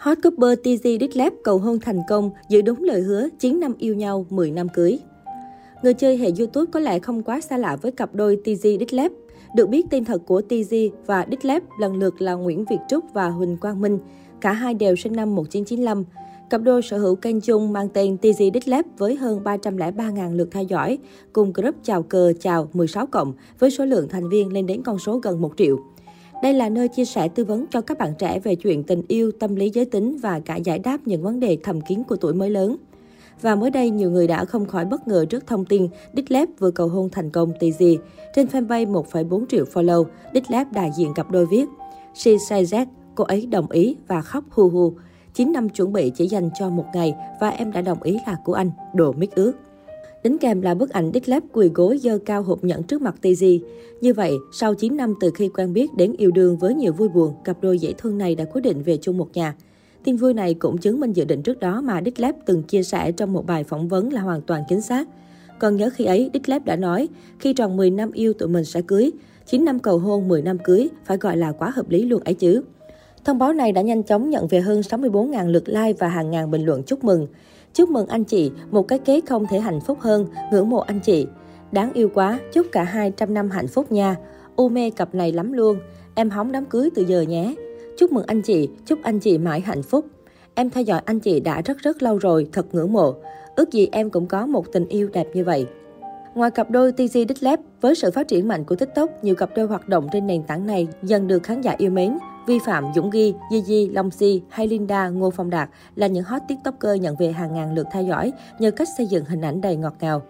Hot couple TZ Ditlab cầu hôn thành công, giữ đúng lời hứa 9 năm yêu nhau, 10 năm cưới. Người chơi hệ YouTube có lẽ không quá xa lạ với cặp đôi TZ Ditlab. Được biết tên thật của TZ và Ditlab lần lượt là Nguyễn Việt Trúc và Huỳnh Quang Minh. Cả hai đều sinh năm 1995. Cặp đôi sở hữu kênh chung mang tên TZ Ditlab với hơn 303.000 lượt theo dõi, cùng group chào cờ chào 16 cộng với số lượng thành viên lên đến con số gần 1 triệu. Đây là nơi chia sẻ tư vấn cho các bạn trẻ về chuyện tình yêu, tâm lý giới tính và cả giải đáp những vấn đề thầm kín của tuổi mới lớn. Và mới đây, nhiều người đã không khỏi bất ngờ trước thông tin Ditlab vừa cầu hôn thành công TZ. Trên fanpage 1,4 triệu follow, Ditlab đại diện cặp đôi viết She say that, cô ấy đồng ý và khóc hu hu. 9 năm chuẩn bị chỉ dành cho một ngày và em đã đồng ý là của anh, đồ mít ước Đính kèm là bức ảnh Dick quỳ gối dơ cao hộp nhẫn trước mặt TG Như vậy, sau 9 năm từ khi quen biết đến yêu đương với nhiều vui buồn, cặp đôi dễ thương này đã quyết định về chung một nhà. Tin vui này cũng chứng minh dự định trước đó mà Dick từng chia sẻ trong một bài phỏng vấn là hoàn toàn chính xác. Còn nhớ khi ấy, Dick đã nói, khi tròn 10 năm yêu tụi mình sẽ cưới, 9 năm cầu hôn 10 năm cưới, phải gọi là quá hợp lý luôn ấy chứ. Thông báo này đã nhanh chóng nhận về hơn 64.000 lượt like và hàng ngàn bình luận chúc mừng. Chúc mừng anh chị, một cái kế không thể hạnh phúc hơn, ngưỡng mộ anh chị. Đáng yêu quá, chúc cả hai trăm năm hạnh phúc nha. U mê cặp này lắm luôn, em hóng đám cưới từ giờ nhé. Chúc mừng anh chị, chúc anh chị mãi hạnh phúc. Em theo dõi anh chị đã rất rất lâu rồi, thật ngưỡng mộ. Ước gì em cũng có một tình yêu đẹp như vậy. Ngoài cặp đôi TG Đích Lép, với sự phát triển mạnh của TikTok, nhiều cặp đôi hoạt động trên nền tảng này dần được khán giả yêu mến. Vi Phạm, Dũng Ghi, Di Di, Long Si hay Linda, Ngô Phong Đạt là những hot tiktoker nhận về hàng ngàn lượt theo dõi nhờ cách xây dựng hình ảnh đầy ngọt ngào.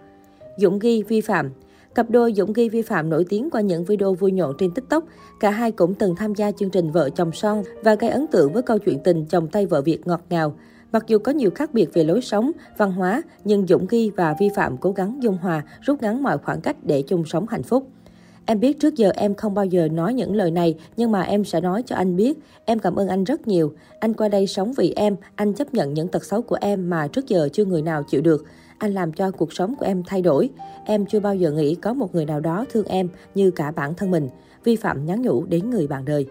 Dũng Ghi, Vi Phạm Cặp đôi Dũng Ghi Vi Phạm nổi tiếng qua những video vui nhộn trên TikTok. Cả hai cũng từng tham gia chương trình Vợ chồng son và gây ấn tượng với câu chuyện tình chồng tay vợ Việt ngọt ngào. Mặc dù có nhiều khác biệt về lối sống, văn hóa, nhưng Dũng Ghi và Vi Phạm cố gắng dung hòa, rút ngắn mọi khoảng cách để chung sống hạnh phúc. Em biết trước giờ em không bao giờ nói những lời này, nhưng mà em sẽ nói cho anh biết. Em cảm ơn anh rất nhiều. Anh qua đây sống vì em, anh chấp nhận những tật xấu của em mà trước giờ chưa người nào chịu được. Anh làm cho cuộc sống của em thay đổi. Em chưa bao giờ nghĩ có một người nào đó thương em như cả bản thân mình. Vi phạm nhắn nhủ đến người bạn đời.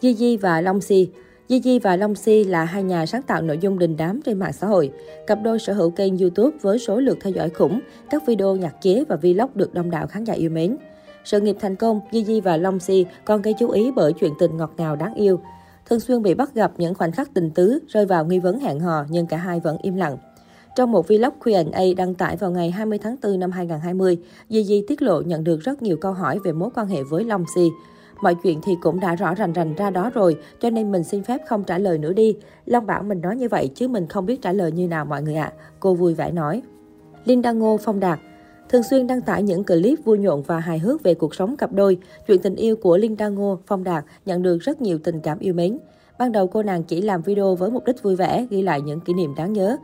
Di di và Long Si Gigi và Long Si là hai nhà sáng tạo nội dung đình đám trên mạng xã hội. Cặp đôi sở hữu kênh YouTube với số lượt theo dõi khủng, các video nhạc chế và vlog được đông đảo khán giả yêu mến. Sự nghiệp thành công, Gigi và Long Si còn gây chú ý bởi chuyện tình ngọt ngào đáng yêu. Thường xuyên bị bắt gặp những khoảnh khắc tình tứ, rơi vào nghi vấn hẹn hò nhưng cả hai vẫn im lặng. Trong một vlog Q&A đăng tải vào ngày 20 tháng 4 năm 2020, Gigi tiết lộ nhận được rất nhiều câu hỏi về mối quan hệ với Long Si. Mọi chuyện thì cũng đã rõ rành rành ra đó rồi, cho nên mình xin phép không trả lời nữa đi. Long bảo mình nói như vậy chứ mình không biết trả lời như nào mọi người ạ. À. Cô vui vẻ nói. Linda Ngô Phong Đạt thường xuyên đăng tải những clip vui nhộn và hài hước về cuộc sống cặp đôi. Chuyện tình yêu của Linda Ngô, Phong Đạt nhận được rất nhiều tình cảm yêu mến. Ban đầu cô nàng chỉ làm video với mục đích vui vẻ, ghi lại những kỷ niệm đáng nhớ.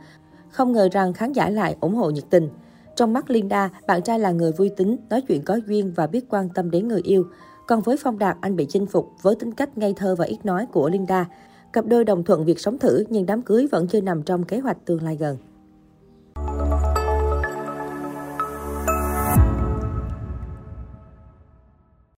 Không ngờ rằng khán giả lại ủng hộ nhiệt tình. Trong mắt Linda, bạn trai là người vui tính, nói chuyện có duyên và biết quan tâm đến người yêu. Còn với Phong Đạt, anh bị chinh phục với tính cách ngây thơ và ít nói của Linda. Cặp đôi đồng thuận việc sống thử nhưng đám cưới vẫn chưa nằm trong kế hoạch tương lai gần.